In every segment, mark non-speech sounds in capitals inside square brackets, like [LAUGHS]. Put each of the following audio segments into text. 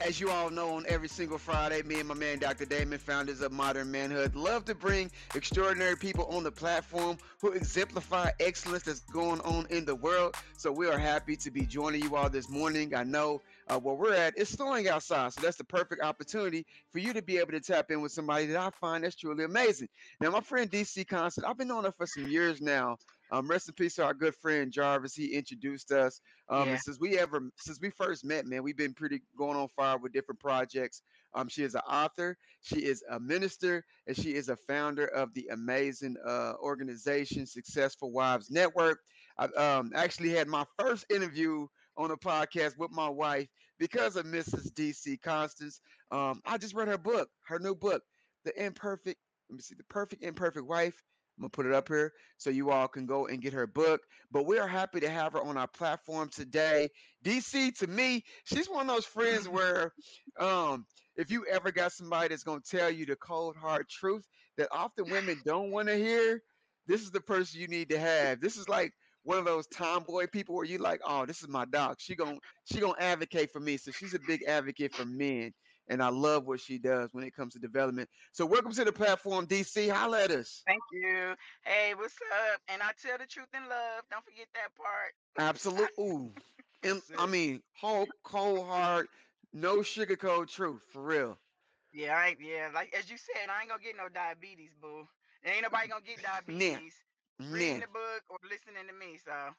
As you all know, on every single Friday, me and my man Dr. Damon, founders of Modern Manhood, love to bring extraordinary people on the platform who exemplify excellence that's going on in the world. So we are happy to be joining you all this morning. I know uh, where we're at, it's snowing outside, so that's the perfect opportunity for you to be able to tap in with somebody that I find that's truly amazing. Now, my friend DC Constant, I've been knowing her for some years now. Um, rest in peace to our good friend Jarvis. He introduced us. Um, Yeah. since we ever since we first met, man, we've been pretty going on fire with different projects. Um, she is an author, she is a minister, and she is a founder of the amazing uh, organization Successful Wives Network. I um, actually had my first interview on a podcast with my wife because of Mrs. DC Constance. Um, I just read her book, her new book, The Imperfect. Let me see, The Perfect Imperfect Wife. I'm gonna put it up here so you all can go and get her book. But we are happy to have her on our platform today. DC, to me, she's one of those friends [LAUGHS] where, um, if you ever got somebody that's gonna tell you the cold hard truth that often women don't want to hear, this is the person you need to have. This is like one of those tomboy people where you like, oh, this is my doc. She gon' she gonna advocate for me. So she's a big advocate for men, and I love what she does when it comes to development. So welcome to the platform, DC. Holla at us. Thank you. Hey, what's up? And I tell the truth in love. Don't forget that part. Absolutely. [LAUGHS] Ooh. And I mean, whole cold hard, no sugar sugarcoat truth for real. Yeah, I ain't, yeah. Like as you said, I ain't gonna get no diabetes, boo. Ain't nobody gonna get [LAUGHS] diabetes reading nah. the book or listening to me. So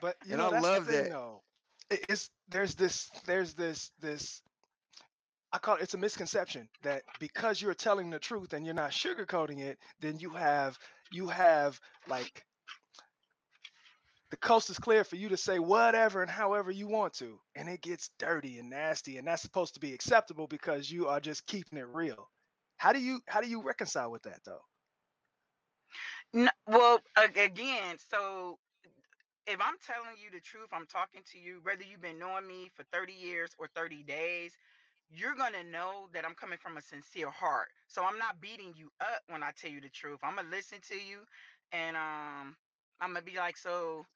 But you And know, I that's love the thing that. though. It's there's this there's this this I call it it's a misconception that because you're telling the truth and you're not sugarcoating it, then you have you have like the coast is clear for you to say whatever and however you want to. And it gets dirty and nasty, and that's supposed to be acceptable because you are just keeping it real. How do you how do you reconcile with that though? No, well, ag- again, so if I'm telling you the truth, I'm talking to you, whether you've been knowing me for 30 years or 30 days, you're going to know that I'm coming from a sincere heart. So I'm not beating you up when I tell you the truth. I'm going to listen to you and um I'm going to be like, "So,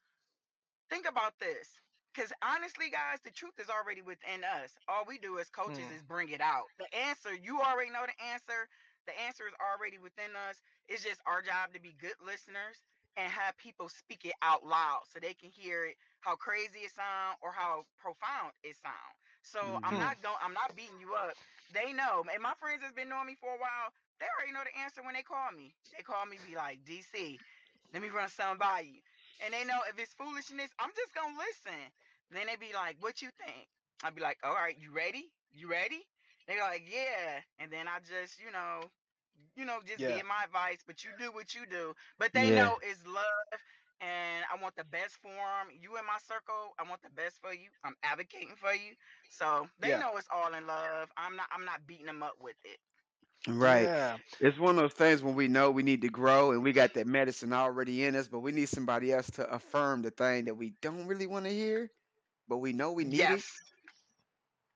think about this." Cuz honestly, guys, the truth is already within us. All we do as coaches Mm, is bring it out. The answer, you already know the answer. The answer is already within us. It's just our job to be good listeners and have people speak it out loud so they can hear it how crazy it sound or how profound it sound. So I'm hmm mm, not going I'm not beating you up. They know. And my friends has been knowing me for a while. They already know the answer when they call me. They call me be like, "DC, let me run something by you." And they know if it's foolishness, I'm just gonna listen. Then they be like, "What you think?" I'd be like, "All right, you ready? You ready?" They be like, "Yeah." And then I just, you know, you know, just yeah. give my advice, but you do what you do. But they Yeah. know it's love, and I want the best for them. You in my circle, I want the best for you. I'm advocating for you, so they Yeah. know it's all in love. I'm not, I'm not beating them up with it. Right. Yeah. It's one of those things when we know we need to grow and we got that medicine already in us, but we need somebody else to affirm the thing that we don't really want to hear, but we know we need it.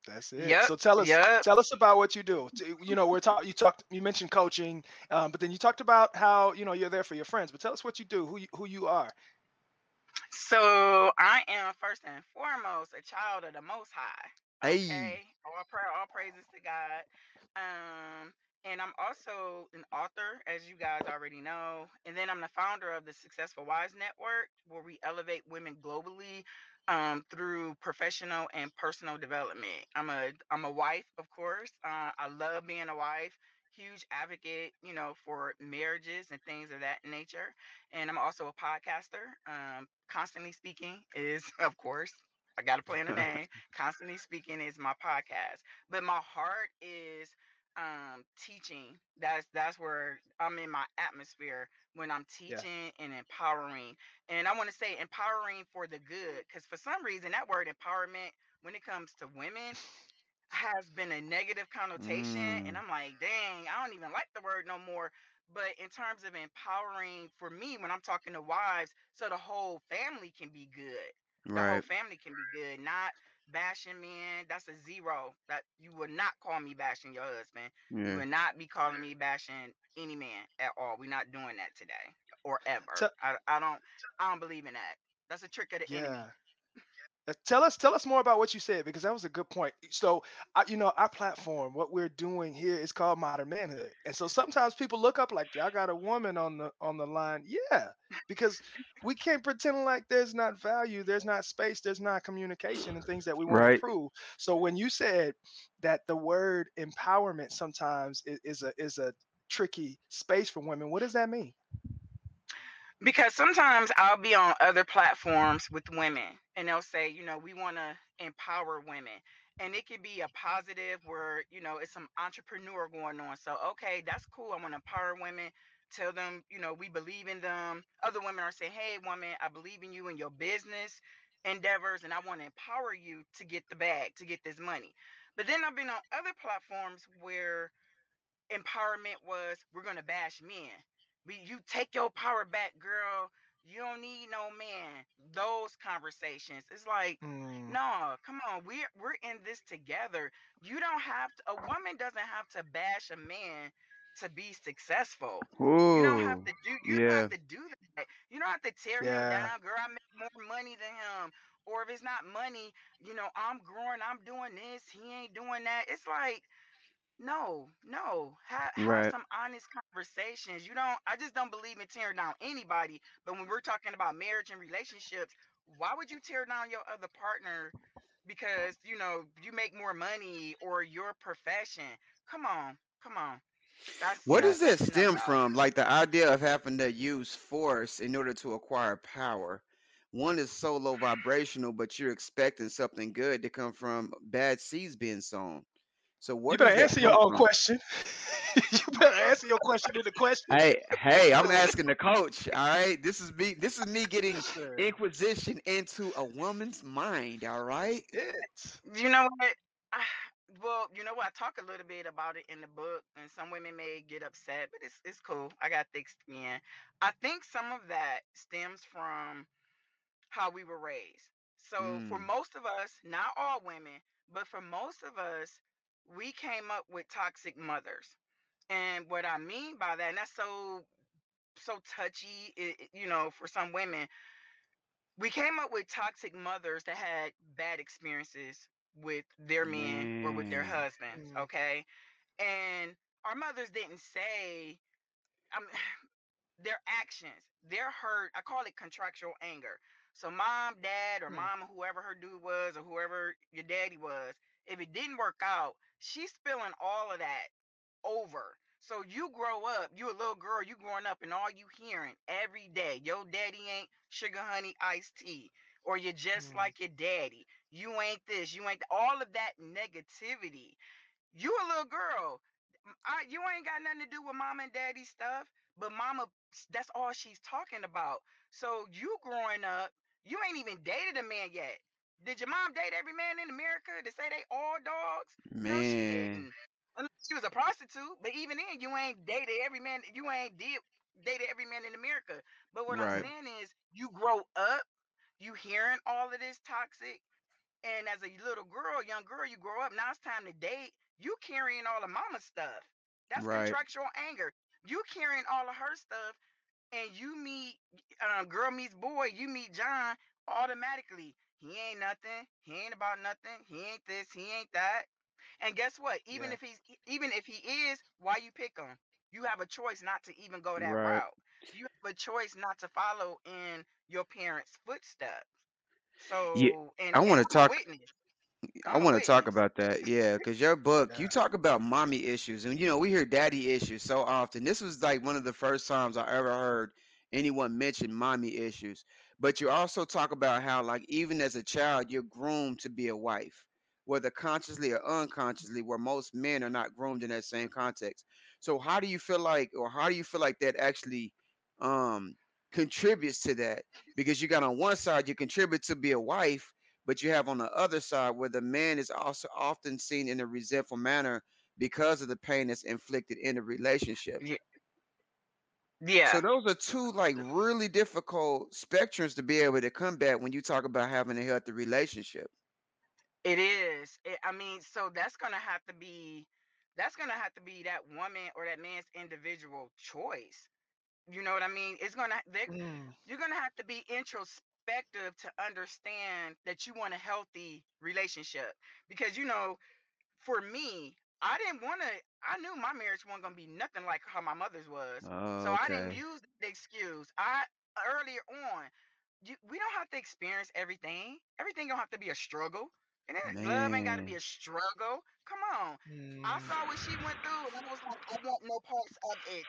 That's it. Yep. So tell us, Yep. tell us about what you do. You know, we're talking. You talked. You mentioned coaching, um, but then you talked about how you know you're there for your friends. But tell us what you do, who you, who you are. So I am first and foremost a child of the Most High. Hey. Okay, all prayer, all praises to God. Um, and I'm also an author, as you guys already know. And then I'm the founder of the Successful Wives Network, where we elevate women globally um, through professional and personal development. I'm a I'm a wife, of course. Uh, I love being a wife. Huge advocate, you know, for marriages and things of that nature. And I'm also a podcaster. Um, constantly speaking is, [LAUGHS] of course, I got to plan the [LAUGHS] name. Constantly Speaking is my podcast, but my heart is um teaching. That's that's where I'm in my atmosphere when I'm Yeah. teaching and empowering. And I want to say empowering for the good cuz for some reason that word empowerment when it comes to women has been a negative connotation and Mm, I'm like, "Dang, I don't even like the word no more." But in terms of empowering for me when I'm talking to wives so the whole family can be good the whole family can be good, not bashing men. That's a zero. That you will not call me bashing your husband. You Yeah. will not be calling me bashing any man at all. We're not doing that today or ever. Tell, I, I don't I don't believe in that. That's a trick of the enemy. yeah. Uh, Tell us, tell us more about what you said because that was a good point. So, I, you know, our platform, what we're doing here is called Modern Manhood, and so sometimes people look up like, "I got a woman on the on the line." Yeah, because we can't pretend like there's not value, there's not space, there's not communication and things that we want to Right. prove. So when you said that the word empowerment sometimes is, is a is a tricky space for women, what does that mean? because sometimes I'll be on other platforms with women and they'll say, you know, we want to empower women. And it could be a positive where, you know, it's some entrepreneur going on. So, okay, that's cool. I want to empower women, tell them, you know, we believe in them. Other women are saying, hey, woman, I believe in you and your business endeavors, and I want to empower you to get the bag, to get this money. But then I've been on other platforms where empowerment was we're gonna bash men. We you take your power back, girl. You don't need no man. Those conversations. It's like, Mm, no, come on. We're we're in this together. You don't have to a woman doesn't have to bash a man to be successful. You don't have to do you don't have to do that. You don't have to tear him down, girl. I make more money than him. Or if it's not money, you know, I'm growing, I'm doing this, he ain't doing that. It's like no, no. Have have Right. some honest conversations. You don't I just don't believe in tearing down anybody. But when we're talking about marriage and relationships, why would you tear down your other partner because, you know, you make more money or your profession? Come on. Come on. That's What does that that's stem from? Like the idea of having to use force in order to acquire power. One is so low vibrational, but you're expecting something good to come from bad seeds being sown. So what? You better answer your own from? question. [LAUGHS] you better answer your question in the question. Hey, hey, I'm asking the coach. [LAUGHS] All right. This is me. This is me getting Sure. inquisition into a woman's mind. All right. It. You know what? I, [SIGHS] well, you know what? I talk a little bit about it in the book, and some women may get upset, but it's it's cool. I got thick skin. I think some of that stems from how we were raised. So for Mm, most of us, not all women, but for most of us, we came up with toxic mothers. And what I mean by that, and that's so so touchy, it, you know, for some women, we came up with toxic mothers that had bad experiences with their men or with their husbands, Mm, okay? And our mothers didn't say, I mean, [SIGHS] their actions, their hurt. I call it contractual anger. So mom, dad, or mm, mom, whoever her dude was, or whoever your daddy was, if it didn't work out, she's spilling all of that over. So you grow up, you a little girl, you growing up, and all you hearing every day, your daddy ain't sugar honey iced tea, or you're just mm, like your daddy. You ain't this, you ain't th- all of that negativity you a little girl. I, you ain't got nothing to do with mom and daddy stuff, but mama, that's all she's talking about. So you growing up, you ain't even dated a man yet. Did your mom date every man in America to say they all dogs? No, she Man. Unless she was a prostitute, but even then, you ain't dated every man. You ain't did dated every man in America. But what I'm saying is, you grow up, you hearing all of this toxic and as a little girl, young girl, you grow up. Now it's time to date. You carrying all of mama's stuff. That's Right. contractual anger. You carrying all of her stuff, and you meet um, girl meets boy. You meet John automatically. He ain't nothing. He ain't about nothing. He ain't this. He ain't that. And guess what? Even yeah. if he's even if he is, why you pick him? You have a choice not to even go that Right. route. You have a choice not to follow in your parents' footsteps. Yeah. So, and I want to talk. witness. I want to talk about that. Yeah, because your [LAUGHS] book, you talk about mommy issues, and you know we hear daddy issues so often. This was like one of the first times I ever heard anyone mention mommy issues. But you also talk about how, like, even as a child, you're groomed to be a wife, whether consciously or unconsciously, where most men are not groomed in that same context. So, how do you feel like, or how do you feel like that actually um contributes to that? Because you got on one side, you contribute to be a wife but you have on the other side where the man is also often seen in a resentful manner because of the pain that's inflicted in the relationship. Ye- So those are two like really difficult spectrums to be able to combat when you talk about having a healthy relationship. it is. It, I mean, so that's gonna have to be, that's gonna have to be that woman or that man's individual choice. You know what I mean? It's gonna Mm, you're gonna have to be introspective to understand that you want a healthy relationship because you know for me i didn't want to i knew my marriage wasn't going to be nothing like how my mother's was so Oh, i didn't okay. use the excuse i earlier on you, we don't have to experience everything everything don't have to be a struggle and then love ain't got to be Man. a struggle come on i Mm, saw what she went through and i was like i want no parts of it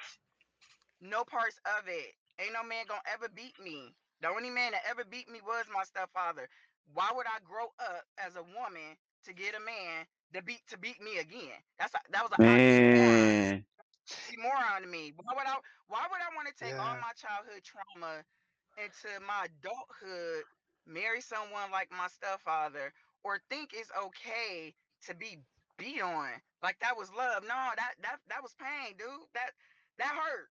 no parts of it. Ain't no man gonna ever beat me. The only man that ever beat me was my stepfather. Why would I grow up as a woman to get a man to beat to beat me again? That's a, that was an oxymoron. Man. Oxymoron to me. Why would I? Why would I want to take all my childhood trauma into my adulthood, marry someone like my stepfather, or think it's okay to be beat on? Like that was love. No, that that that was pain, dude. That that hurt.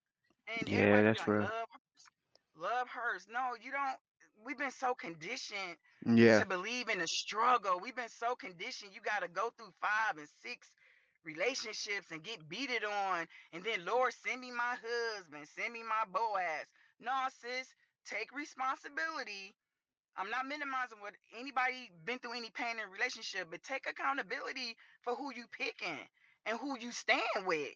And Yeah, that's like, real. love hurts. Love hurts. No, you don't. We've been so conditioned Yeah. to believe in the struggle. We've been so conditioned. You got to go through five and six relationships and get beated on. And then, Lord, send me my husband, send me my Boaz. No, sis, take responsibility. I'm not minimizing what anybody been through any pain in a relationship, but take accountability for who you picking and who you stand with.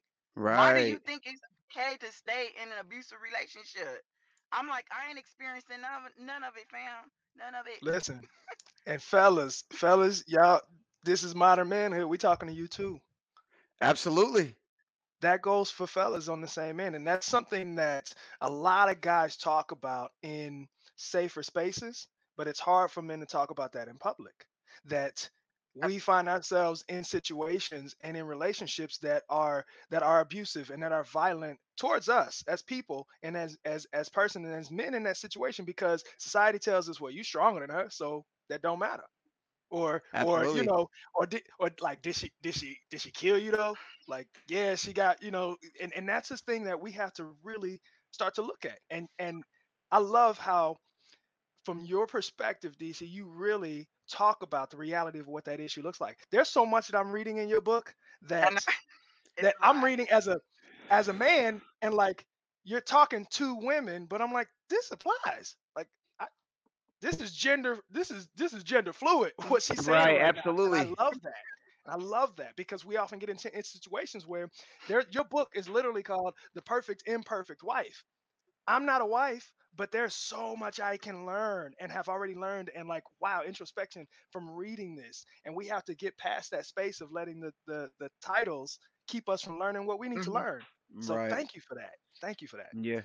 Why do you Right. think it's okay to stay in an abusive relationship? I'm like, I ain't experiencing none of none of it, fam. None of it. Listen, [LAUGHS] and fellas, fellas, y'all, this is modern manhood. We talking to you too. Absolutely. That goes for fellas on the same end, and that's something that a lot of guys talk about in safer spaces, but it's hard for men to talk about that in public. That we find ourselves in situations and in relationships that are that are abusive and that are violent towards us as people and as as as person and as men in that situation because society tells us well you're stronger than her so that don't matter. Or or you know or did or like did she did she did she kill you though? Like yeah she got you know and and that's this thing that we have to really start to look at. And and i love how from your perspective dc you really talk about the reality of what that issue looks like there's so much that i'm reading in your book that [LAUGHS] that I'm reading as a as a man and like you're talking to women but i'm like this applies like I, this is gender this is this is gender fluid [LAUGHS] what she's saying Right. right now i Absolutely. love that i love that because we often get into in situations where there your book is literally called the perfect imperfect wife i'm not a wife but there's so much i can learn and have already learned and like wow introspection from reading this and we have to get past that space of letting the the, the titles keep us from learning what we need to hmm learn so Right. thank you for that thank you for that Yeah.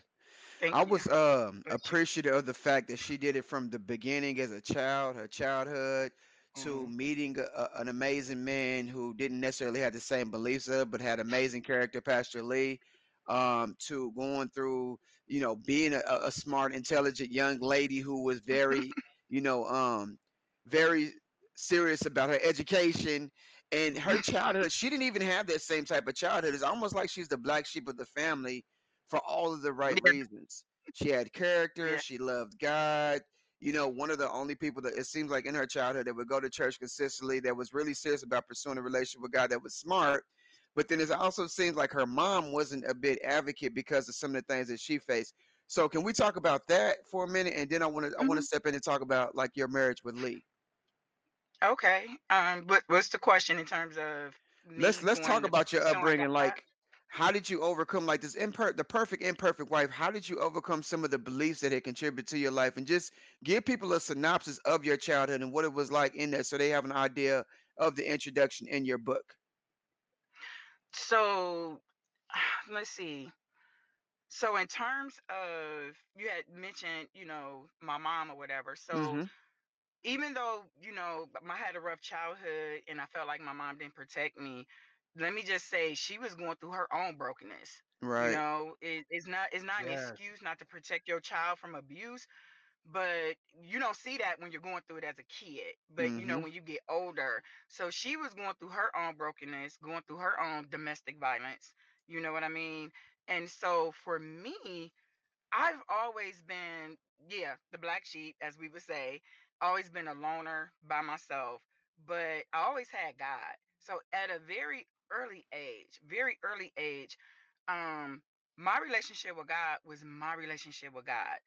Thank I you. was um But you, appreciative of the fact that she did it from the beginning as a child, her childhood, to hmm meeting a, a- an amazing man who didn't necessarily have the same beliefs of, but had amazing character, Pastor Lee. Um, to going through, you know, being a, a smart, intelligent young lady who was very, [LAUGHS] you know, um, very serious about her education and her childhood. She didn't even have that same type of childhood. It's almost like she's the black sheep of the family for all of the right reasons. She had character. yeah. She loved God. You know, one of the only people that it seems like in her childhood that would go to church consistently, that was really serious about pursuing a relationship with God, that was smart. But then it also seems like her mom wasn't a big advocate because of some of the things that she faced. So can we talk about that for a minute, and then I want to I want to step in and talk about like your marriage with Lee. Okay. Um, but what's the question in terms of let's let's talk about your upbringing like how did you overcome like this imper- the perfect imperfect wife how did you overcome some of the beliefs that had contributed to your life and just give people a synopsis of your childhood and what it was like in there so they have an idea of the introduction in your book So, [SIGHS] let's see. So, in terms of you had mentioned, you know, my mom or whatever. So, mm-hmm even though you know I had a rough childhood and I felt like my mom didn't protect me, let me just say she was going through her own brokenness. Right. You right know, it, it's not it's not an yes excuse not to protect your child from abuse, but you don't see that when you're going through it as a kid. But you know mm-hmm when you get older, so she was going through her own brokenness, going through her own domestic violence. You know what I mean? And so for me, I've always been, yeah, the black sheep, as we would say, always been a loner by myself, but I always had God. So at a very early age, very early age, um, my relationship with God was my relationship with God.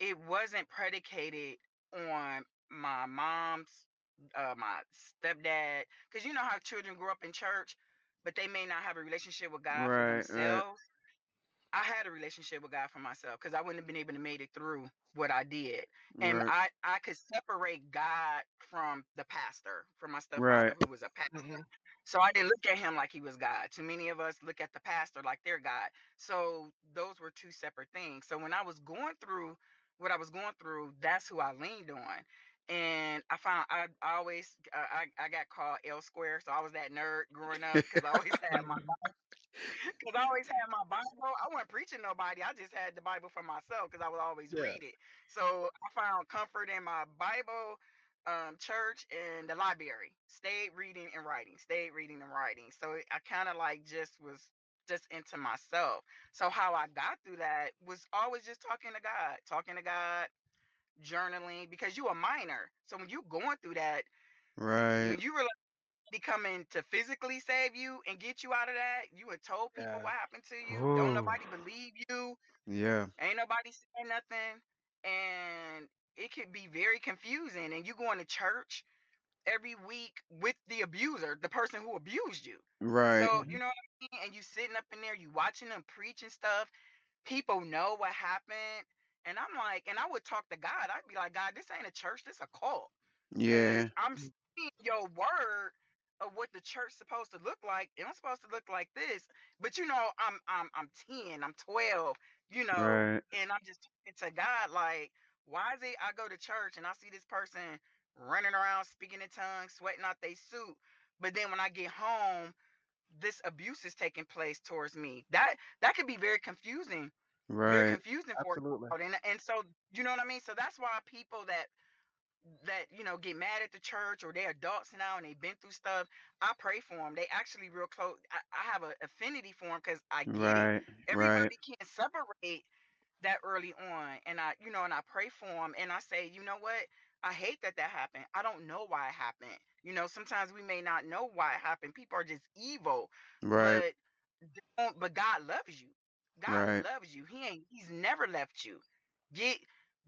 It wasn't predicated on my mom's, uh, my stepdad, because you know how children grow up in church, but they may not have a relationship with God for Right, right, themselves. I had a relationship with God for myself because I wouldn't have been able to make it through what I did. And right, I I could separate God from the pastor, from my right, stepfather who was a pastor. hmm So I didn't look at him like he was God. Too many of us look at the pastor like they're God. So those were two separate things. So when I was going through what I was going through, that's who I leaned on. And I found I, I always uh, I, I got called L square, so I was that nerd growing up because I always had my [LAUGHS] because I always had my Bible. I wasn't preaching nobody. I just had the Bible for myself because I would always Yeah. read it. So I found comfort in my Bible, um, church, and the library. Stayed reading and writing. Stayed reading and writing. So I kind of like just was just into myself. So how I got through that was always just talking to God, talking to God, journaling because you a minor. So when you going through that, right. you be coming to physically save you and get you out of that. You had told people Yeah. what happened to you. Don't nobody believe you. Yeah, Ain't nobody saying nothing. And it could be very confusing. And you going to church every week with the abuser, the person who abused you. right, So, you know what I mean? And you sitting up in there, you watching them preach and stuff. People know what happened. And I'm like, and I would talk to God. I'd be like, God, this ain't a church, this a cult yeah, I'm Mhm. seeing your word of what the church supposed to look like. I'm supposed to look like this, but you know, I'm I'm I'm 10, I'm 12, you know, right, and I'm just talking to God like, why is it I go to church and I see this person running around speaking in tongues, sweating out their suit, but then when I get home, this abuse is taking place towards me. That that could be very confusing, Right. very right. confusing for Absolutely. child. and and so you know what I mean. So that's why people that that you know get mad at the church or they're adults now and they've been through stuff i pray for them they actually real close i, I have an affinity for them because i get it Right, right, everybody can't separate that early on and i you know and i pray for them and i say you know what i hate that that happened i don't know why it happened you know sometimes we may not know why it happened people are just evil right, but but god loves you god right, loves you he ain't he's never left you get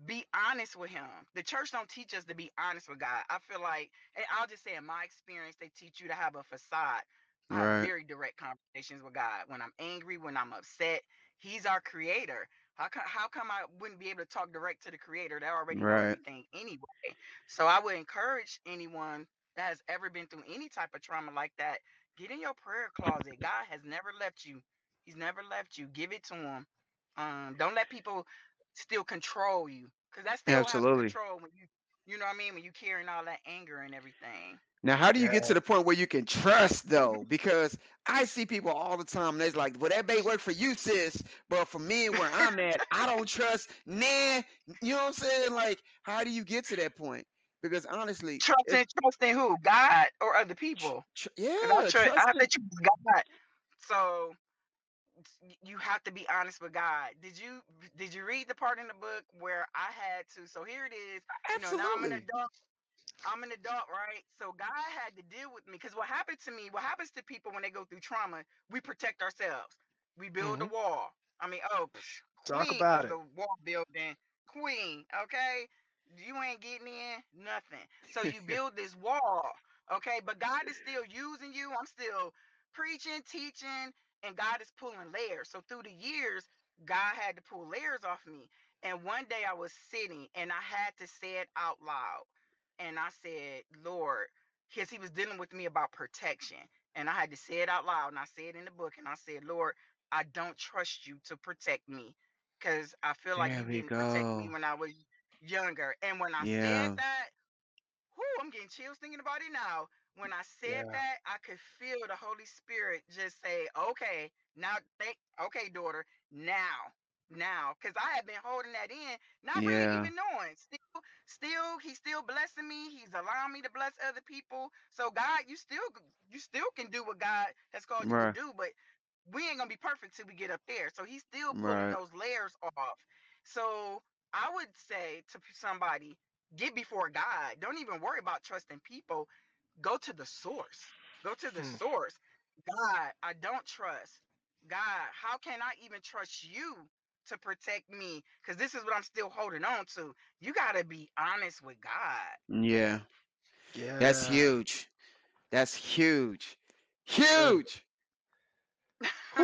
be honest with him. The church don't teach us to be honest with God. I feel like, and I'll just say in my experience, they teach you to have a facade. I have right, very direct conversations with God. When I'm angry, when I'm upset, He's our creator. How come, how come I wouldn't be able to talk direct to the creator that already know right. everything anyway? So I would encourage anyone that has ever been through any type of trauma like that, get in your prayer closet. God has never left you. He's never left you. Give it to him. Um, don't let people still control you because that still Absolutely. control when you you know what I mean when you carrying all that anger and everything. Now, how do you get to the point where you can trust though? Because I see people all the time. and They're like, "Well, that may work for you, sis, but for me, where I'm at, I don't trust." Nah, you know what I'm saying? Like, how do you get to that point? Because honestly, Trusting trusting who God or other people tr- I yeah, I to trusting. God. So you have to be honest with God. Did you did you read the part in the book where I had to? So here it is. You know now I'm an Absolutely. adult. I'm an adult, right? So God had to deal with me because what happened to me, what happens to people when they go through trauma, we protect ourselves. We build a hmm wall. I mean, oh, psh, Talk queen about it. the wall building, queen, okay? You ain't getting in, nothing. So you [LAUGHS] build this wall, okay? But God is still using you. I'm still preaching, teaching, and God is pulling layers. So through the years, God had to pull layers off me. And one day I was sitting and I had to say it out loud and I said, Lord, because he was dealing with me about protection. And I had to say it out loud. And I said in the book, and I said, Lord, I don't trust you to protect me because I feel like There you didn't protect me when I was younger. And when I said that, whoo, I'm getting chills thinking about it now. When I said Yeah. that, I could feel the Holy Spirit just say, okay, now think, okay, daughter, now, now. Because I had been holding that in, not really yeah, even knowing. Still, still, he's still blessing me. He's allowing me to bless other people. So God, you still you still can do what God has called you to do, but we ain't gonna be perfect till we get up there. So he's still pulling right, those layers off. So I would say to somebody, get before God. Don't even worry about trusting people. Go to the source. Go to the Hmm. source. God, I don't trust. God, how can I even trust you to protect me because this is what I'm still holding on to. You got to be honest with God. Yeah. Yeah. That's huge. That's huge. Huge. [LAUGHS]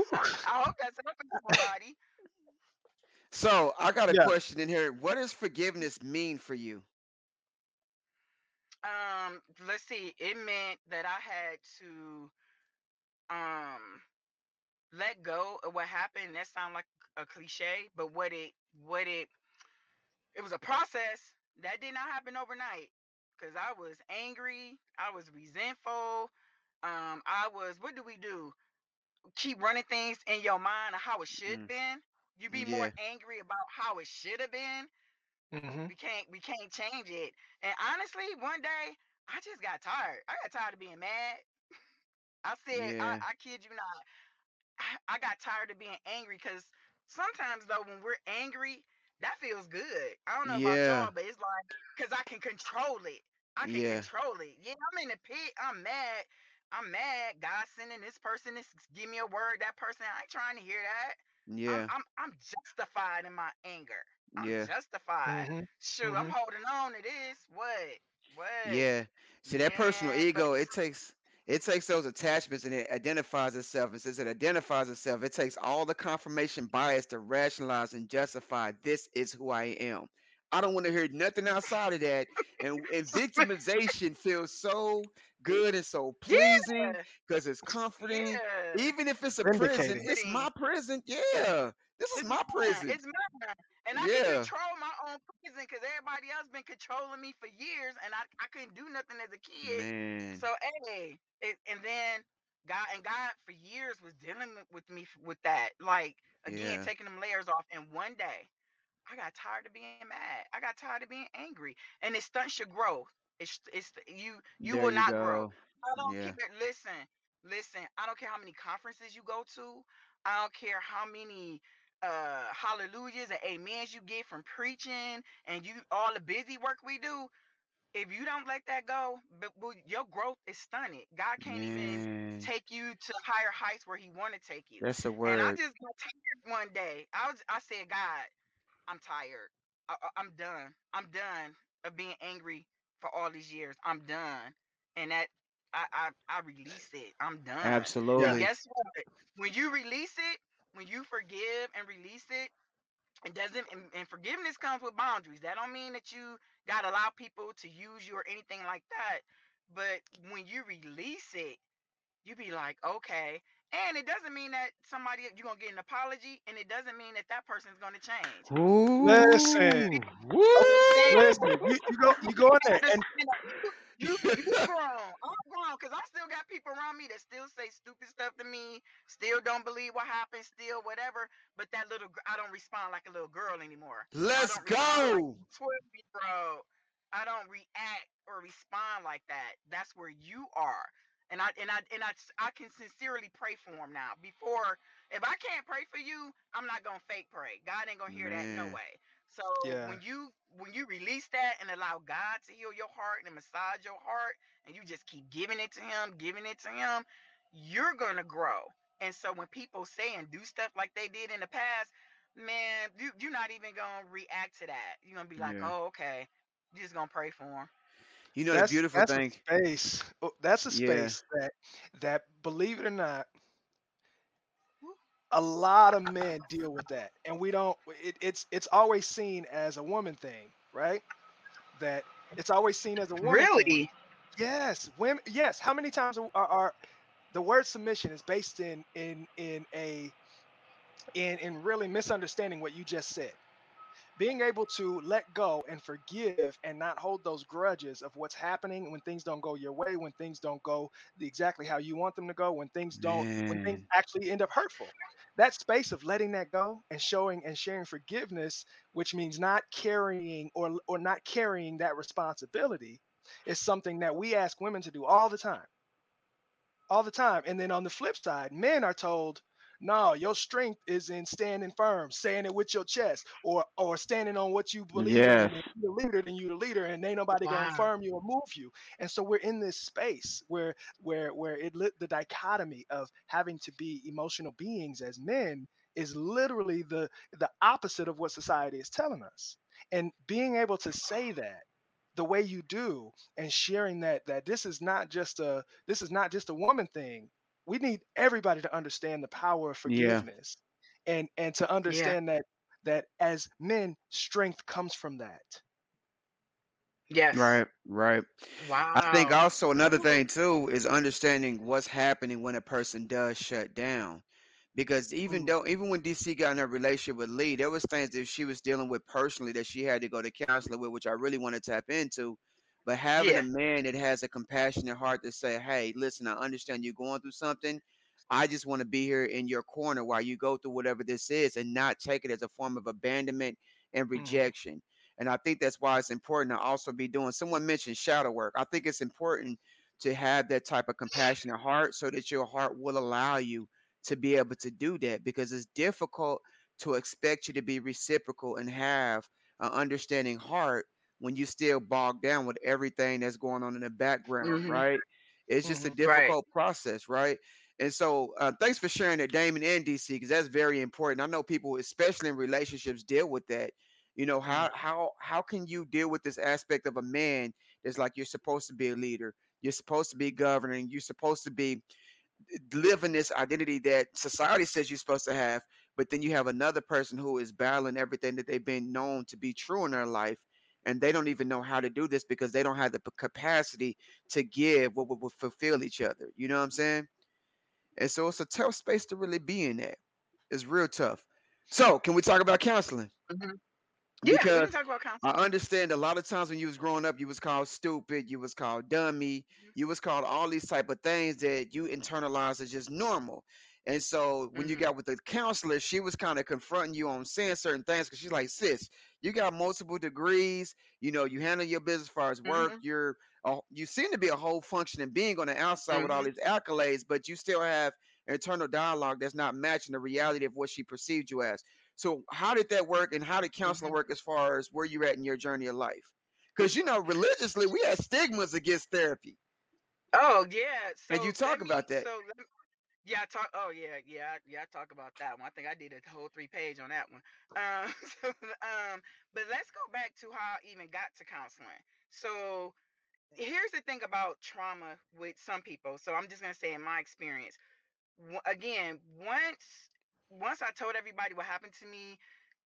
I hope that's helping somebody. So I got a Yeah. question in here. What does forgiveness mean for you? Um, let's see. It meant that I had to um let go of what happened. That sounds like a cliche, but what it what it it was a process that did not happen overnight because I was angry, I was resentful, um, I was what do we do? Keep running things in your mind of how it should Mm. been. You be more angry about how it should have been. hmm We can't we can't change it. And honestly, one day I just got tired. I got tired of being mad. [LAUGHS] I said, Yeah. I, I kid you not. I- I got tired of being angry because sometimes though when we're angry, that feels good. I don't know about Yeah. y'all, but it's like because I can control it. I can Yeah. control it. Yeah, I'm in the pit. I'm mad. I'm mad. God sending this person to give me a word. That person, I ain't trying to hear that. I'm Yeah. I'm I'm justified in my anger. I'm Yeah. justified. hmm Shoot, I'm Mhm. holding on to this. What? What? Yeah. See that personal ego, it takes it takes those attachments and it identifies itself. And since it identifies itself, it takes all the confirmation bias to rationalize and justify this is who I am. I don't want to hear nothing outside of that. And, and [LAUGHS] victimization feels so good and so pleasing yeah, because it's comforting. yeah. Even if it's a prison, it's my prison. Yeah. This is my mine. prison. It's mine. And I can control my own prison because everybody else been controlling me for years and I, I couldn't do nothing as a kid. Man. So hey, it, and then God and God for years was dealing with- me with that. Like again, Yeah. taking them layers off. And one day I got tired of being mad. I got tired of being angry. And it stunts your growth. It's it's you you There will you not grow. I don't Yeah. care. Listen, listen. I don't care how many conferences you go to. I don't care how many uh hallelujahs and amens you get from preaching and you all the busy work we do. If you don't let that go, but, but your growth is stunted. God can't even take you to higher heights where He want to take you. That's a And I just got tired one day. I was I said, God, I'm tired. I, I- I'm done. I'm done of being angry for all these years. I'm done. And that I I, I release it. I'm done. And Absolutely. guess what? When you release it, when you forgive and release it, it doesn't and, and forgiveness comes with boundaries. That don't mean that you gotta allow people to use you or anything like that. But when you release it, you be like, okay. And it doesn't mean that somebody you're gonna get an apology, and it doesn't mean that that person's gonna change. Listen. Ooh. See, Woo! Listen. You, you go you go in there and [LAUGHS] understand that you [LAUGHS] you grown. I'm grown because I still got people around me that still say stupid stuff to me, still don't believe what happened, still whatever. But that little I don't respond like a little girl anymore. Let's like go. 12 year old. I don't react or respond like that. That's where you are. And I and I and I I can sincerely pray for him now. Before, if I can't pray for you, I'm not gonna fake pray. God ain't gonna hear that no way. So yeah. when you when you release that and allow God to heal your heart and massage your heart, and you just keep giving it to Him, giving it to Him, you're gonna grow. And so when people say and do stuff like they did in the past, man, you you're not even gonna react to that. You're gonna be like, Yeah. oh okay, you're just gonna pray for him. You know the That's beautiful that's a thing. space. oh, That's a Yeah. space that that believe it or not, Woo. A lot of men deal with that, and we don't. It, it's it's always seen as a woman thing, right? That it's always seen as a woman thing. Really? Yes, women. Yes. How many times are, are, are the word submission is based in in in a in in really misunderstanding what you just said. Being able to let go and forgive and not hold those grudges of what's happening when things don't go your way, when things don't go the, exactly how you want them to go, when things don't, when things actually end up hurtful. That space of letting that go and showing and sharing forgiveness, which means not carrying or or not carrying that responsibility, is something that we ask women to do all the time all the time. And then on the flip side, men are told, no, your strength is in standing firm, saying it with your chest, or or standing on what you believe in. Yes. And you the leader, then you the leader, and ain't nobody gonna Wow. affirm you or move you. And so we're in this space where where where it lit the dichotomy of having to be emotional beings as men is literally the the opposite of what society is telling us. And being able to say that the way you do and sharing that that this is not just a this is not just a woman thing. We need everybody to understand the power of Yeah. forgiveness and and to Yeah. understand that that as men strength comes from that. Yes. Right, right. Wow i think also another thing too is understanding what's happening when a person does shut down. Because even Mm, though even when DC got in a relationship with Lee, there was things that she was dealing with personally that she had to go to counselor with, which I really want to tap into. But having a man that has a compassionate heart to say, "Hey, listen, I understand you're going through something. I just want to be here in your corner while you go through whatever this is, and not take it as a form of abandonment and mhm, rejection." And I think that's why it's important to also be doing. Someone mentioned shadow work. I think it's important to have that type of compassionate heart so that your heart will allow you to be able to do that because it's difficult to expect you to be reciprocal and have an understanding heart when you still bogged down with everything that's going on in the background, hmm right? It's just a mhm, Right. difficult process, right? And so, uh, thanks for sharing that, Damon and DC, because that's very important. I know people, especially in relationships, deal with that. You know, mm, how how how can you deal with this aspect of a man that's like you're supposed to be a leader, you're supposed to be governing, you're supposed to be living this identity that society says you're supposed to have, but then you have another person who is battling everything that they've been known to be true in their life, and they don't even know how to do this because they don't have the capacity to give what would, would fulfill each other. You know what I'm saying? And so it's a tough space to really be in that. It's real tough. So can we talk about counseling? hmm Yeah. We can talk about counseling. I understand a lot of times when you was growing up, you was called stupid, you was called dummy, you was called all these type of things that you internalized as just normal. And so when you hmm got with the counselor, she was kind of confronting you on saying certain things because she's like, sis, you got multiple degrees, you know, you handle your business as far as work, hmm you're a, you seem to be a whole functioning being on the outside with all hmm these accolades, but you still have internal dialogue that's not matching the reality of what she perceived you as. So how did that work, and how did counseling hmm work as far as where you're at in your journey of life? Because you know, religiously, we have stigmas against therapy, Oh yeah. and you talk me. about that. So let yeah. I talk. Oh yeah. Yeah. Yeah. I talk about that one. I think I did a whole three page on that one. Um. [LAUGHS] So, um. But let's go back to how I even got to counseling. So here's the thing about trauma with some people. So I'm just gonna say in my experience. w- Again, once once I told everybody what happened to me,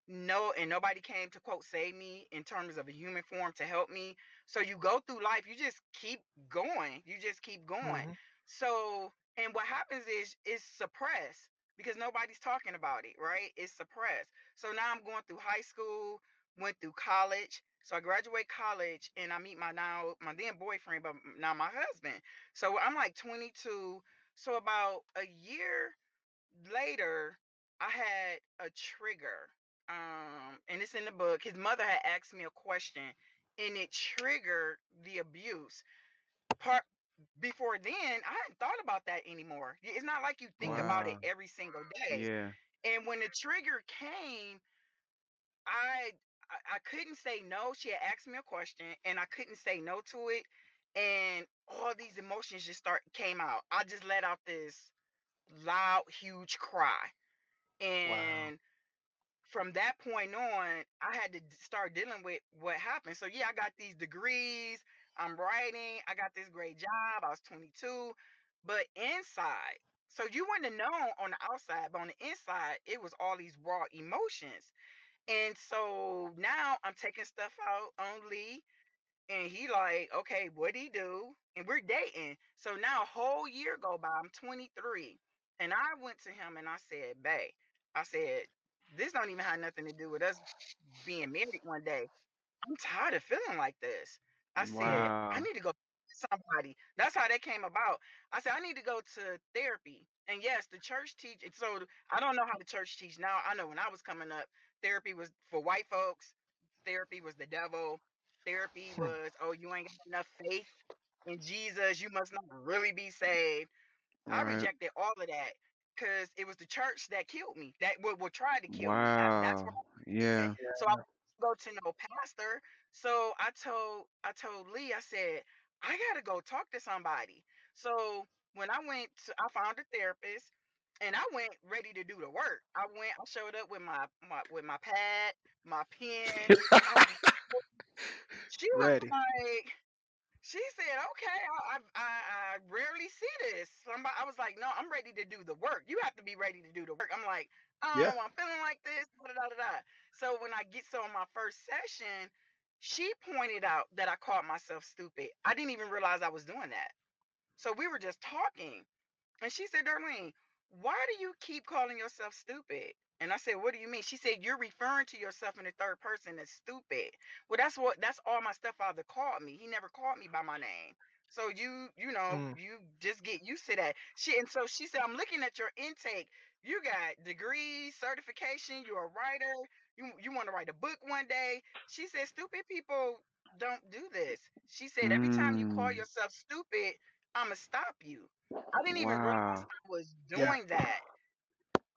no and nobody came to quote save me in terms of a human form to help me so you go through life you just keep going you just keep going mhm, so and what happens is it's suppressed because nobody's talking about it right it's suppressed so now i'm going through high school went through college so i graduate college and i meet my now my then boyfriend but now my husband so i'm like 22 so about a year later, I had a trigger. Um, and it's in the book. His mother had asked me a question, and it triggered the abuse. Part before then, I hadn't thought about that anymore. It's not like you think mhm, about it every single day. Yeah. And when the trigger came, I I, I couldn't say no. She had asked me a question, and I couldn't say no to it. And all these emotions just start came out. I just let out this loud, huge cry Wow. and from that point on i had to start dealing with what happened so yeah i got these degrees i'm writing i got this great job i was 22 but inside so you wouldn't have known on the outside but on the inside it was all these raw emotions and so now i'm taking stuff out on lee and he like, okay, what he do? And we're dating. So now a whole year go by. I'm 23. And I went to him and I said, Babe, I said, this don't even have nothing to do with us being married one day. I'm tired of feeling like this. I said, I need to go to somebody. That's how that came about. I said, I need to go to therapy. And yes, the church teach so I don't know how the church teach now. I know when I was coming up, therapy was for white folks, therapy was the devil. Therapy Hmm, was, oh, you ain't got enough faith in Jesus. You must not really be saved. I Right. rejected all of that because it was the church that killed me. That would, would try to kill me. That that's Wow. I Yeah. so I go to no pastor. So I told I told Lee, I said, I gotta go talk to somebody. So when I went to I found a therapist and I went ready to do the work. I went, I showed up with my, my with my pad, my pen. [LAUGHS] she was Ready. like, she said, "Okay, I, I I rarely see this." Somebody, I was like, "No, I'm ready to do the work. You have to be ready to do the work." I'm like, "Oh, Yeah. I'm feeling like this." Da, da, da, da. So when I get so my first session, she pointed out that I called myself stupid. I didn't even realize I was doing that. So we were just talking, and she said, "Darlene, why do you keep calling yourself stupid?" And I said, "What do you mean?" She said, "You're referring to yourself in the third person as stupid." Well, that's what that's all my stepfather called me. He never called me by my name. So you, you know, Mm. you just get used to that. She and so she said, I'm looking at your intake. You got degrees, certification, you're a writer, you you want to write a book one day. She said, stupid people don't do this. She said, every time you call Mm, yourself stupid, I'ma stop you. I didn't even realize. I was Yeah. doing that.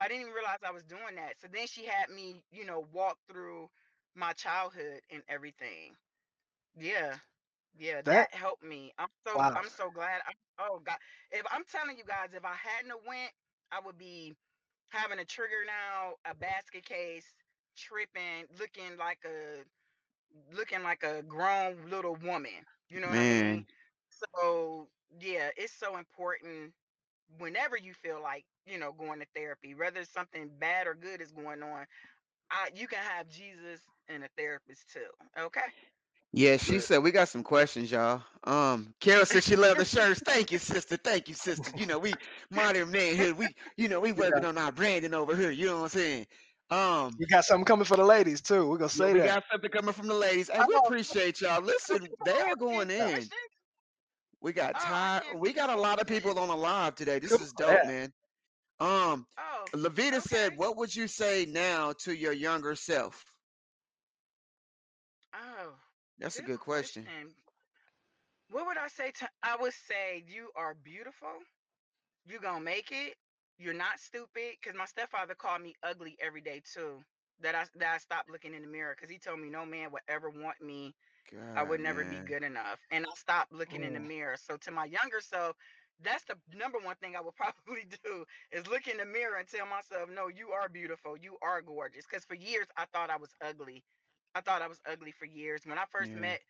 I didn't even realize I was doing that. So then she had me, you know, walk through my childhood and everything. Yeah. Yeah, That that helped me. I'm so wow. I'm so glad. I'm, oh God, if I'm telling you guys, if I hadn't went, I would be having a trigger now, a basket case, tripping, looking like a looking like a grown little woman. You know what I mean? So yeah, it's so important whenever you feel like you know going to therapy, whether something bad or good is going on. I, you can have Jesus and a therapist too. Okay. Yeah, she said we got some questions, y'all. Um, Carol said she love the shirts. Thank you, sister. Thank you, sister. You know, we modern manhood. We, you know, we [LAUGHS] working on our branding over here. You know what I'm saying? Um, You got something coming for the ladies too. We're gonna yeah, say we that. We got something coming from the ladies. Hey, we appreciate y'all. Listen, they are going in. We got Oh, I Ty. can't We got a lot of people on the live today. This is dope, man. Um, Oh, Levita said, "What would you say now to your younger self?" Oh, That's a good good question. question. What would I say to I would say you are beautiful. You gonna make it. You're not stupid. Cause my stepfather called me ugly every day too. That I that I stopped looking in the mirror because he told me no man would ever want me. I would God, never be good enough. And I stopped looking in the Mm. mirror. So to my younger self, that's the number one thing I would [LAUGHS] probably do is look in the mirror and tell myself, no, you are beautiful. You are gorgeous. Because for years I thought I was ugly. I thought I was ugly for years. When I first Yeah. met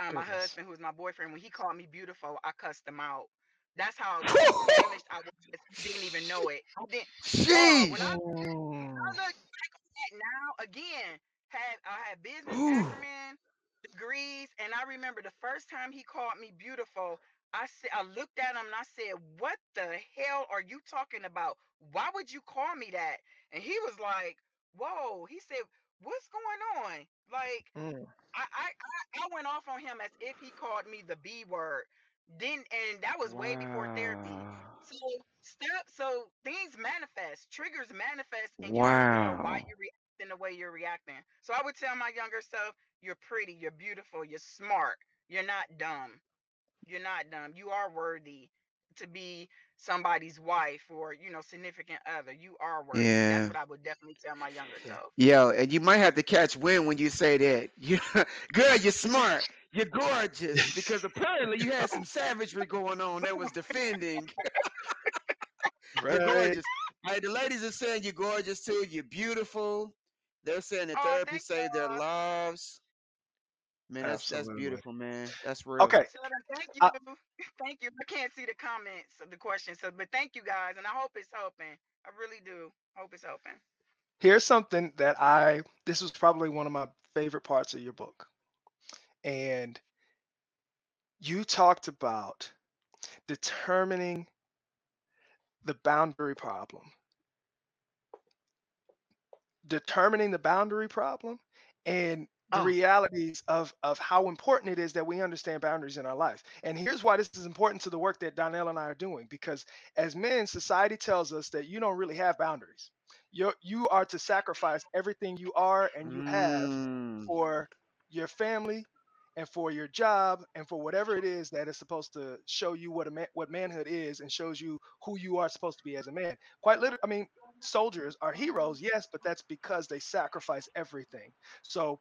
um, my husband, who was my boyfriend, when he called me beautiful, I cussed him out. That's how damaged I was. [LAUGHS] Didn't even know it. I didn't. When. I. I look back on that now again, had I had business acumen, degrees, and I remember the first time he called me beautiful. I said I looked at him and I said, "What the hell are you talking about? Why would you call me that?" And he was like, "Whoa!" He said, "What's going on?" Like Mm. I I I went off on him as if he called me the B word. Then and that was way before therapy. So step so things manifest, triggers manifest, and you don't know why you're reacting the way you're reacting. So I would tell my younger self, you're pretty, you're beautiful, you're smart, you're not dumb. You're not dumb. You are worthy to be somebody's wife or you know significant other. You are worthy. yeah. That's what I would definitely tell my younger Yeah. self. Yo, and you might have to catch wind when you say that. [LAUGHS] You girl, you're smart. You're gorgeous. Because apparently you had some [LAUGHS] savagery going on that was defending. You're Right. gorgeous. Hey, the ladies are saying you're gorgeous too. You're beautiful. They're saying that Oh, therapy saved their lives. Man, that's that's beautiful, man. That's real. Okay. Tell thank you. I, uh, [LAUGHS] thank you. I can't see the comments of the question, so but thank you guys, and I hope it's helping. I really do. Hope it's helping. here's something that I this was probably one of my favorite parts of your book. And you talked about determining the boundary problem. Determining the boundary problem and the Oh, realities of of how important it is that we understand boundaries in our life. And here's why this is important to the work that Donnell and I are doing because as men, society tells us that you don't really have boundaries. You you are to sacrifice everything you are and you have Mm, for your family and for your job and for whatever it is that is supposed to show you what a man, what manhood is and shows you who you are supposed to be as a man. Quite literally, I mean, soldiers are heroes, yes, but that's because they sacrifice everything. So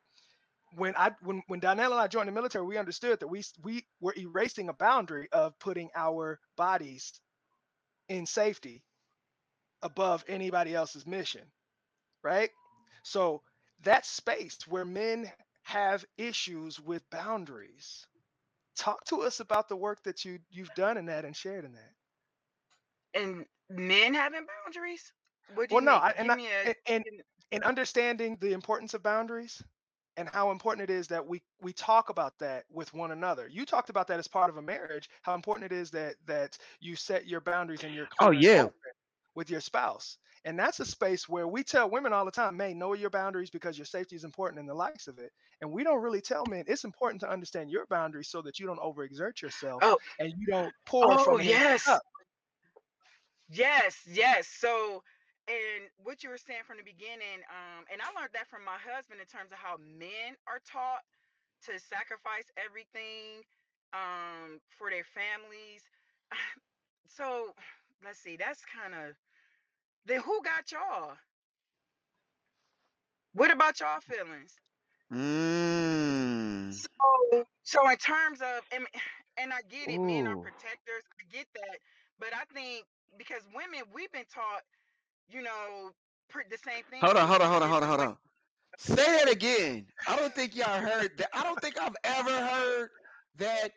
when I when when Donnell and I joined the military, we understood that we we were erasing a boundary of putting our bodies in safety above anybody else's mission, right? So that space where men have issues with boundaries. Talk to us about the work that you you've done in that and shared in that. And men having boundaries? Well, you no? I, and I, a and and and understanding the importance of boundaries and how important it is that we we talk about that with one another. You talked about that as part of a marriage, how important it is that that you set your boundaries and you're Oh yeah. with your spouse. And that's a space where we tell women all the time, "May know your boundaries because your safety is important and the likes of it." And we don't really tell men it's important to understand your boundaries so that you don't overexert yourself Oh, and you don't pour oh from yes. cup. Yes, yes. So, and what you were saying from the beginning, um, and I learned that from my husband in terms of how men are taught to sacrifice everything um for their families. [SIGHS] So, let's see, that's kind of then who got y'all? What about y'all feelings? Mm. So, so in terms of and, and I get it, men are Ooh. protectors. I get that, but I think because women, we've been taught, you know, pre- the same thing Hold on, hold on, hold on, hold on, hold on. Say it again. I don't think y'all heard that. I don't think I've ever heard that.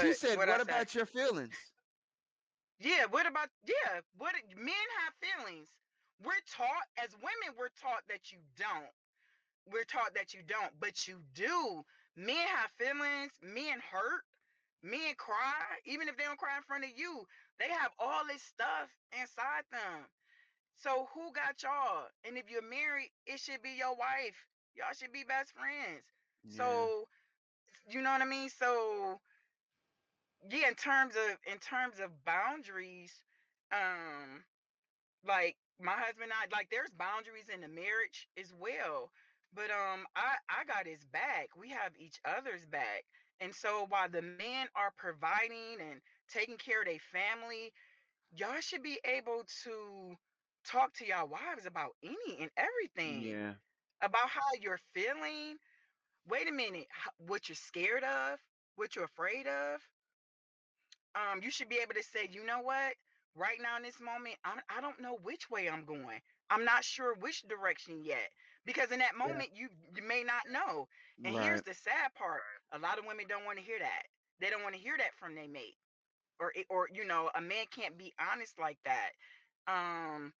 She said, What I "What about your feelings?" Yeah. What about? Yeah. What? Men have feelings. We're taught as women. We're taught that you don't. We're taught that you don't, but you do. Men have feelings. Men hurt. Men cry, even if they don't cry in front of you. They have all this stuff inside them. So who got y'all? And if you're married, it should be your wife. Y'all should be best friends. Yeah. So you know what I mean? So yeah, in terms of in terms of boundaries, um, like my husband and I, like there's boundaries in the marriage as well. But um, I I got his back. We have each other's back. And so while the men are providing and taking care of their family, y'all should be able to talk to y'all wives about any and everything Yeah. about how you're feeling. Wait a minute, what you're scared of, what you're afraid of. Um, you should be able to say, you know what? Right now in this moment, I'm, I don't know which way I'm going. I'm not sure which direction yet because in that Yeah. moment you you may not know. And here's the sad part: a lot of women don't want to hear that. They don't want to hear that from their mate, or or you know, a man can't be honest like that. Um,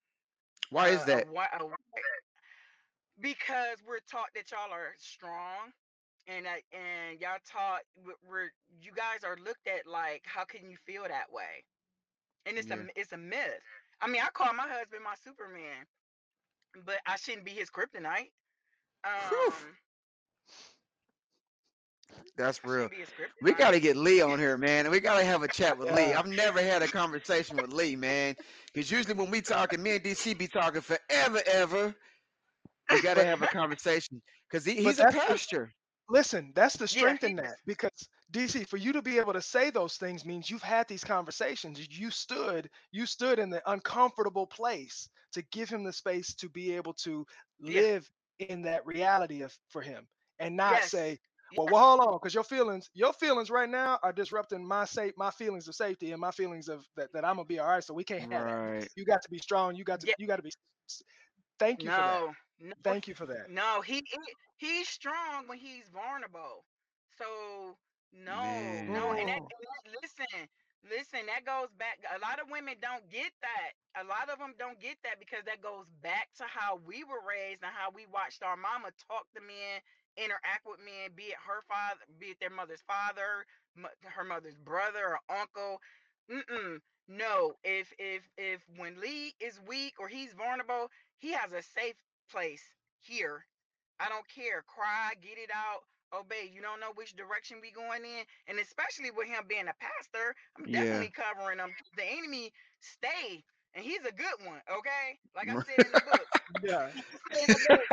Why is uh, that? a because we're taught that y'all are strong and that and y'all taught w- we're you guys are looked at like how can you feel that way and it's a Yeah. m- it's a myth i mean i call my husband my superman but i shouldn't be his kryptonite um That's real. shouldn't be his We got to get Lee on here, man. and We got to have a chat with Lee. [LAUGHS] I've never had a conversation with Lee, man. Because usually when we talking, me and DC be talking forever, ever. We got to have a conversation because he, he's a pastor. Listen, that's the strength he in that because DC, for you to be able to say those things means you've had these conversations. You stood, you stood in the uncomfortable place to give him the space to be able to yeah live in that reality of for him and not yes say, well, well, hold on, because your feelings, your feelings right now are disrupting my safe, my feelings of safety and my feelings of that, that I'm gonna be all right. So we can't have that. Right. You got to be strong. You got to, yeah you got to be. Thank you for that. no no Thank you for that. No, he he's strong when he's vulnerable. So no, no, and that, Man. Mm, and that listen, listen, that goes back. A lot of women don't get that. A lot of them don't get that because that goes back to how we were raised and how we watched our mama talk to men, interact with men, be it her father, be it their mother's father, her mother's brother or uncle. Mm-mm. No, if if if when Lee is weak or he's vulnerable, he has a safe place here. I don't care. Cry, get it out, obey. You don't know which direction we going in. And especially with him being a pastor, I'm Yeah. definitely covering him. The enemy stay. And he's a good one, okay? Like I said in the book. [LAUGHS] yeah. [LAUGHS] I said in the book.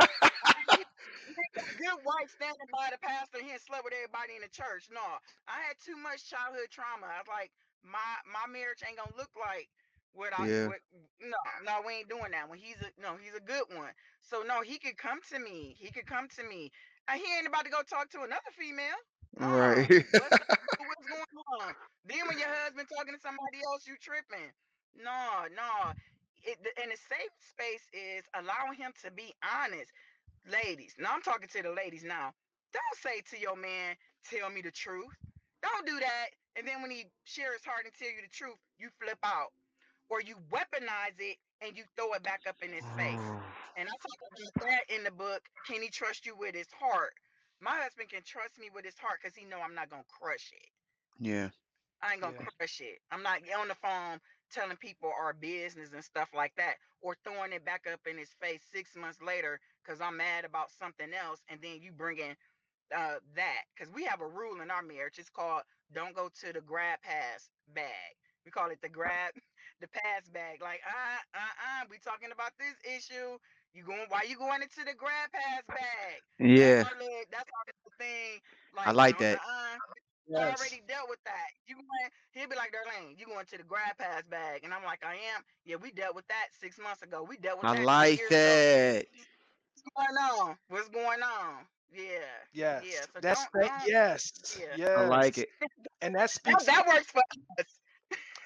He, he ain't got a good wife standing by the pastor and he slept with everybody in the church. No. I had too much childhood trauma. I was like, my my marriage ain't gonna look like what I Yeah. what no, no, we ain't doing that. When he's a no, he's a good one. So no, he could come to me. He could come to me. And he ain't about to go talk to another female. Right. let's not know what's [LAUGHS] going on. Then when your husband talking to somebody else, you tripping. No, no. It, the- and a safe space is allowing him to be honest. Ladies, now I'm talking to the ladies now. Don't say to your man, tell me the truth. Don't do that. And then when he share his heart and tell you the truth, you flip out. Or you weaponize it and you throw it back up in his face. And I talk about that in the book. Can he trust you with his heart? My husband can trust me with his heart because he know I'm not gonna crush it. Yeah. I ain't gonna Yeah. crush it. I'm not on the phone telling people our business and stuff like that, or throwing it back up in his face six months later because I'm mad about something else, and then you bring in uh, that because we have a rule in our marriage. It's called "Don't go to the grab pass bag." We call it the grab the pass bag. Like, uh, uh, uh, we talking about this issue. You going? Why you going into the grab pass bag? Yeah. That's our little, that's our little thing. I like no, that. I Yes. already dealt with that. You going? He'll be like, Darlene, you going to the grab pass bag? And I'm like, I am. Yeah, we dealt with that six months ago. We dealt with I that two like years ago. that. What's going on? What's going on? Yeah. Yes. Yeah. So That's don't, that. don't. Yes. Yeah. Yes. I like it. [LAUGHS] And that That, speaks. that works for us.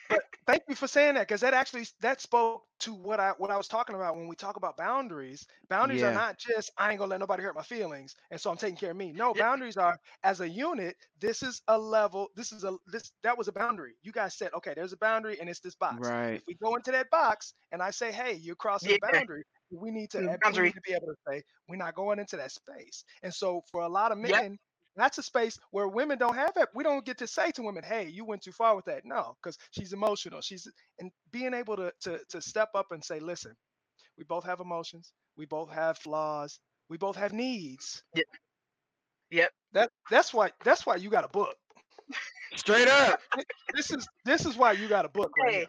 But thank you for saying that because that actually that spoke to what I what I was talking about when we talk about boundaries. Boundaries are not just I ain't gonna let nobody hurt my feelings, and so I'm taking care of me. No, Yeah. boundaries are as a unit. This is a level. This is a this that was a boundary. You guys said okay, there's a boundary, and it's this box. Right. If we go into that box and I say, hey, you're crossing Yeah. the boundary, we need to Mm, we Boundary. need to be able to say we're not going into that space. And so for a lot of Yep. Men, that's a space where women don't have it. We don't get to say to women, "Hey, you went too far with that." No, because she's emotional. She's and being able to to to step up and say, "Listen, we both have emotions. We both have flaws. We both have needs." Yep. Yep. That that's why that's why you got a book. Straight up. This is this is why you got a book right Hey, here.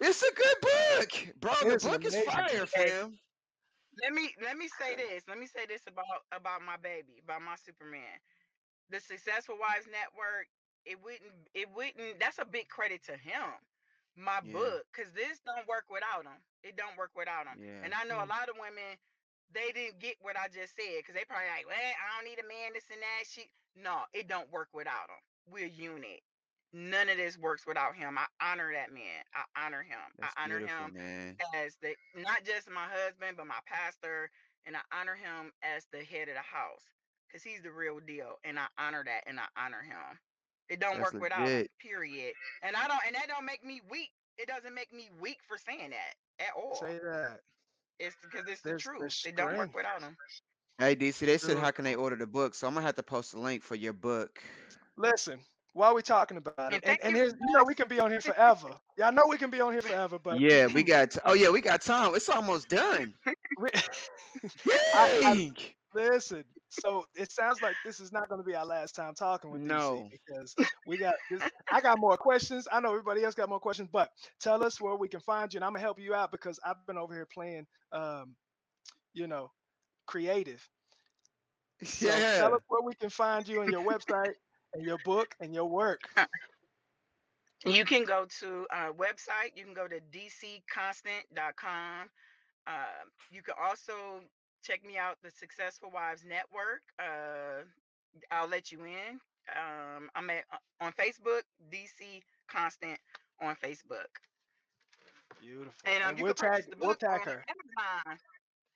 It's a good book. Bro, It the is an book is fire, book. fam. let me let me say this. Let me say this about about my baby, about my Superman. The Successful Wives Network. It wouldn't. It wouldn't. That's a big credit to him. My Yeah. book, because this don't work without him. It don't work without him. Yeah. And I know a Mm. lot of women, they didn't get what I just said because they probably like, well, I don't need a man, this and that. She, no, it don't work without him. We're a unit. None of this works without him. I honor that man. I honor him. That's I honor him man. as the not just my husband, but my pastor, and I honor him as the head of the house because he's the real deal, and I honor that, and I honor him. It don't That's work without him. Period. And I don't, and that don't make me weak. It doesn't make me weak for saying that at all. Say that. It's because it's the truth. there's It don't work without him. Hey, DC, they said, how can they order the book? So I'm going to have to post a link for your book. Listen, while we talking about it, And and, you here's you know we can be on here forever. Yeah, I know we can be on here forever, but Yeah, we got, t- oh, yeah, we got time. It's almost done. [LAUGHS] I, I Dang. Listen. So it sounds like this is not going to be our last time talking with No. DC because we got this. I got more questions. I know everybody else got more questions, but tell us where we can find you, and I'm gonna help you out because I've been over here playing, um, you know, creative. So Yeah. tell us where we can find you and your website and your book and your work. [LAUGHS] You can go to our website. You can go to dcconstant.com. Uh, you can also check me out, the Successful Wives Network. Uh, I'll let you in. Um, I'm at uh, on Facebook, DC Constant on Facebook, Beautiful. and um, And we'll tag we'll tag her. Amazon.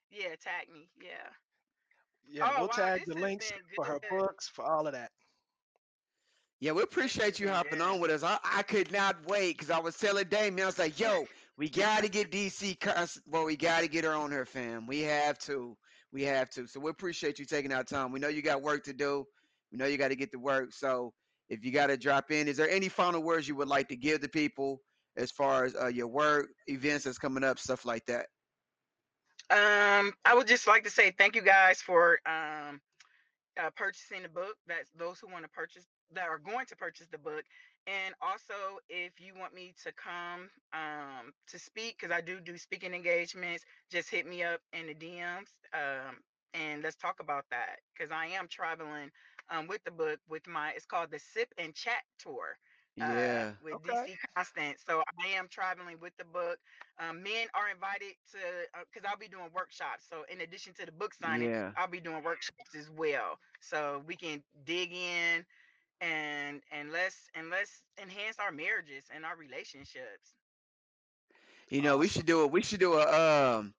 Yeah, tag me. Yeah. Yeah, Oh we'll wow, tag the links for her good. books, for all of that. Yeah, we appreciate you hopping good. on with us. I, I could not wait because I was telling Damien, I was like, yo, we got to get DC. Well, we got to get her on her, fam. We have to. We have to. So we appreciate you taking our time. We know you got work to do. We know you got to get to work. So if you got to drop in, is there any final words you would like to give the people as far as uh, your work, events that's coming up, stuff like that? Um, I would just like to say thank you guys for um uh, purchasing the book. That's those who want to purchase that are going to purchase the book. And also, if you want me to come um, to speak, because I do do speaking engagements, just hit me up in the DMs um, and let's talk about that. Because I am traveling um, with the book with my, it's called the Sip and Chat Tour uh, Yeah. with Okay. DC Constant. So I am traveling with the book. Um, men are invited to because I'll be doing workshops. So in addition to the book signing, Yeah. I'll be doing workshops as well. So we can dig in and and let's and let's enhance our marriages and our relationships. You know, we should do it. we should do a um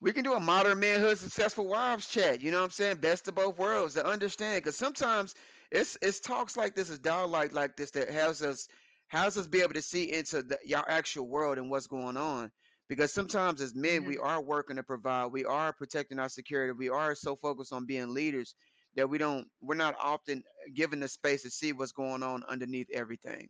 we can do a modern manhood successful wives chat. You know what I'm saying? Best of both worlds to understand. Because sometimes it's it's talks like this, it's dialogue like this that helps us helps us be able to see into the your actual world and what's going on. Because sometimes as men, we hmm are working to provide, we are protecting our security, we are so focused on being leaders that we don't we're not often given the space to see what's going on underneath everything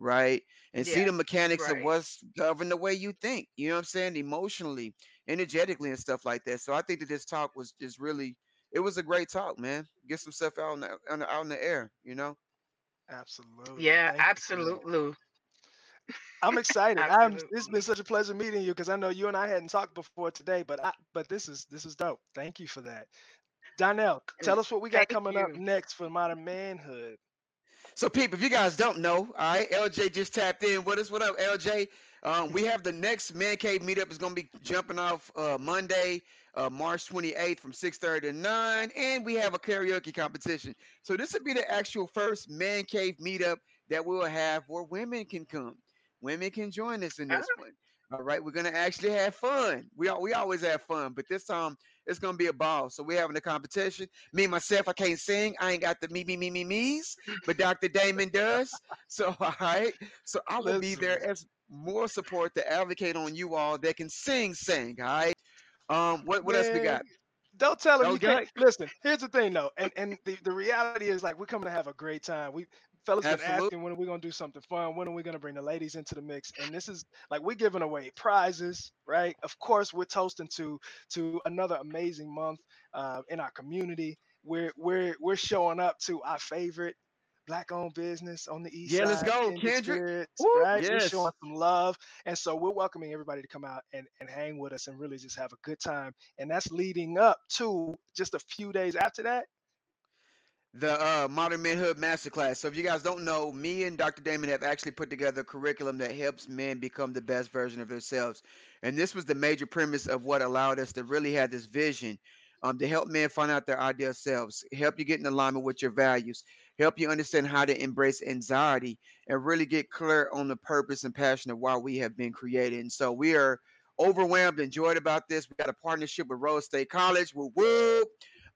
right? And see the mechanics of what's govern the way you think. You know what I'm saying? Emotionally, energetically, and stuff like that. So I think that this talk was just really, it was a great talk, man. Get some stuff out in the, on the- out in the air. You know? Absolutely. Yeah. Thank you. Absolutely. I'm [LAUGHS] excited. I'm it's been such a pleasure meeting you because I know you and I hadn't talked before today, but I but this is this is dope. Thank you for that. Donnell, tell us what we got thank coming up next for modern manhood. So, people, if you guys don't know, all right, LJ just tapped in What is. What up, LJ? Um, we have the next Man Cave meetup is going to be jumping off uh, Monday, uh, March 28th from 6:30 to 9, and we have a karaoke competition. So this will be the actual first Man Cave meetup that we'll have where women can come. Women can join us in this one. All right, we're gonna actually have fun. We al- we always have fun, but this time it's gonna be a ball. So we're having a competition. Me myself, I can't sing. I ain't got the me me me me me's but Dr. Damon does. So, [LAUGHS] all right. So I will be there as more support to advocate on you all that can sing, sing. All right. Um, what what else we got? don't tell them you can't listen. Here's the thing though, and and the, the reality is like we're coming to have a great time. We fellas been asking when are we gonna do something fun? When are we gonna bring the ladies into the mix? And this is like we're giving away prizes, right? Of course, we're toasting to to another amazing month uh, in our community. We're we're we're showing up to our favorite black owned business on the east Yeah, let's go, Kendrick. Woo. right? We're Yes. showing some love. And so we're welcoming everybody to come out and, and hang with us and really just have a good time. And that's leading up to just a few days after that. The uh, Modern Manhood Masterclass. So if you guys don't know, me and Dr. Damon have actually put together a curriculum that helps men become the best version of themselves. And this was the major premise of what allowed us to really have this vision um, to help men find out their ideal selves, help you get in alignment with your values, help you understand how to embrace anxiety, and really get clear on the purpose and passion of why we have been created. And so we are overwhelmed, and enjoyed about this. We got a partnership with Rose State College. Woo woo.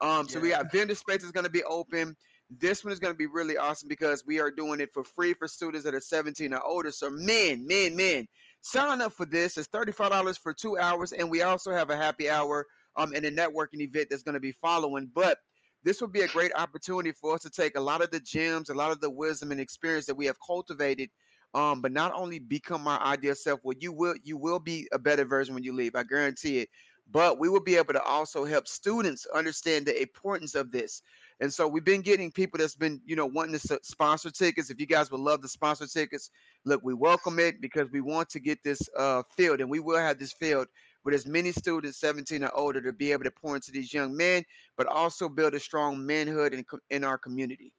Um, so we got vendor space is going to be open. This one is going to be really awesome because we are doing it for free for students that are 17 or older. So men, men, men, sign up for this. It's $35 for two hours, and we also have a happy hour um and a networking event that's going to be following. But this will be a great opportunity for us to take a lot of the gems, a lot of the wisdom and experience that we have cultivated. Um, but not only become our ideal self, well, you will you will be a better version when you leave. I guarantee it but we will be able to also help students understand the importance of this. And so we've been getting people that's been, you know, wanting to sponsor tickets. If you guys would love to sponsor tickets, look, we welcome it because we want to get this uh, field, and we will have this field with as many students 17 or older to be able to pour into these young men, but also build a strong manhood in, in our community.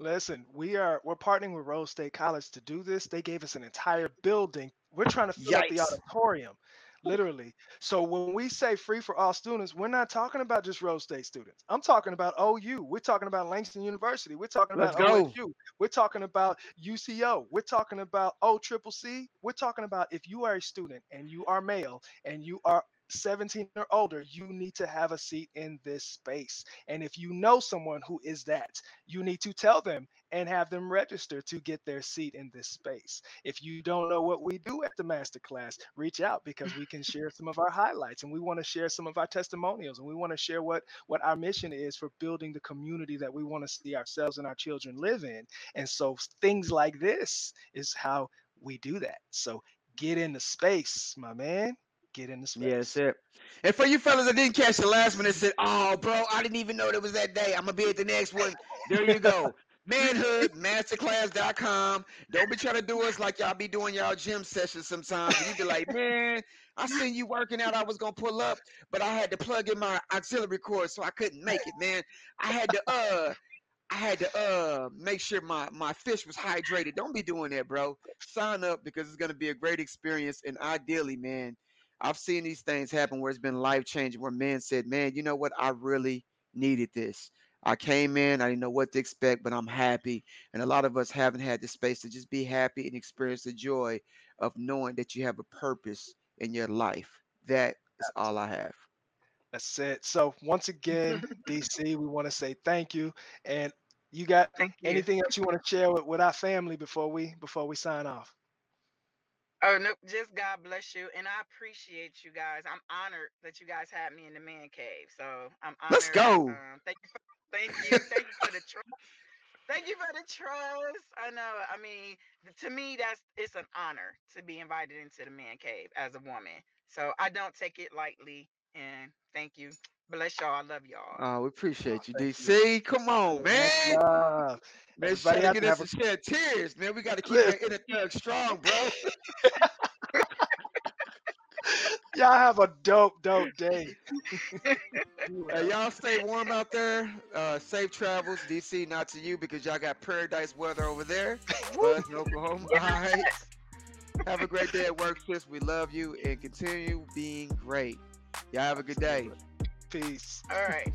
Listen, we are we're partnering with Rose State College to do this. They gave us an entire building. We're trying to fill up the auditorium, literally. So when we say free for all students, we're not talking about just Rose State students. I'm talking about OU. We're talking about Langston University. We're talking Let's about. OSU. We're talking about UCO. We're talking about O Triple C. We're talking about if you are a student and you are male and you are 17 or older, you need to have a seat in this space. And if you know someone who is that, you need to tell them and have them register to get their seat in this space. If you don't know what we do at the masterclass, reach out because we can share some of our highlights and we want to share some of our testimonials and we want to share what what our mission is for building the community that we want to see ourselves and our children live in. And so things like this is how we do that. So get in the space, my man. Get in the Yeah, that's it. And for you fellas that didn't catch the last one that said, "Oh, bro, I didn't even know that was that day. I'm gonna be at the next one." There you go. Manhoodmasterclass.com. Don't be trying to do us like y'all be doing y'all gym sessions sometimes. And you be like, man, I seen you working out. I was gonna pull up, but I had to plug in my auxiliary cord, so I couldn't make it, man. I had to uh I had to uh make sure my my fish was hydrated. Don't be doing that, bro. Sign up because it's gonna be a great experience. And ideally, man, I've seen these things happen where it's been life changing. Where men said, "Man, you know what? I really needed this. I came in, I didn't know what to expect, but I'm happy. And a lot of us haven't had the space to just be happy and experience the joy of knowing that you have a purpose in your life. That is all I have. That's it. So once again, [LAUGHS] DC, we want to say thank you. And you got Thank you. anything else you want to share with, with our family before we before we sign off? Oh no, just God bless you, and I appreciate you guys. I'm honored that you guys had me in the man cave. So I'm honored. Let's go. Um, thank you, for, thank you, thank you for the trust. Thank you for the trust. I know. I mean, to me, that's it's an honor to be invited into the man cave as a woman. So I don't take it lightly. And thank you. Bless y'all. I love y'all. Oh, we appreciate you, thank DC. Come on, man. love. Man, Everybody trying to get there us have to shed tears, man. We got to keep Listen. that inner thug strong, bro. [LAUGHS] Y'all have a dope, dope day. Hey, y'all stay warm out there. Uh, safe travels, DC. Not to you because y'all got paradise weather over there. [LAUGHS] But in Oklahoma. All right. Have a great day at work, sis. We love you and continue being great. Y'all have a good day. Peace. All right.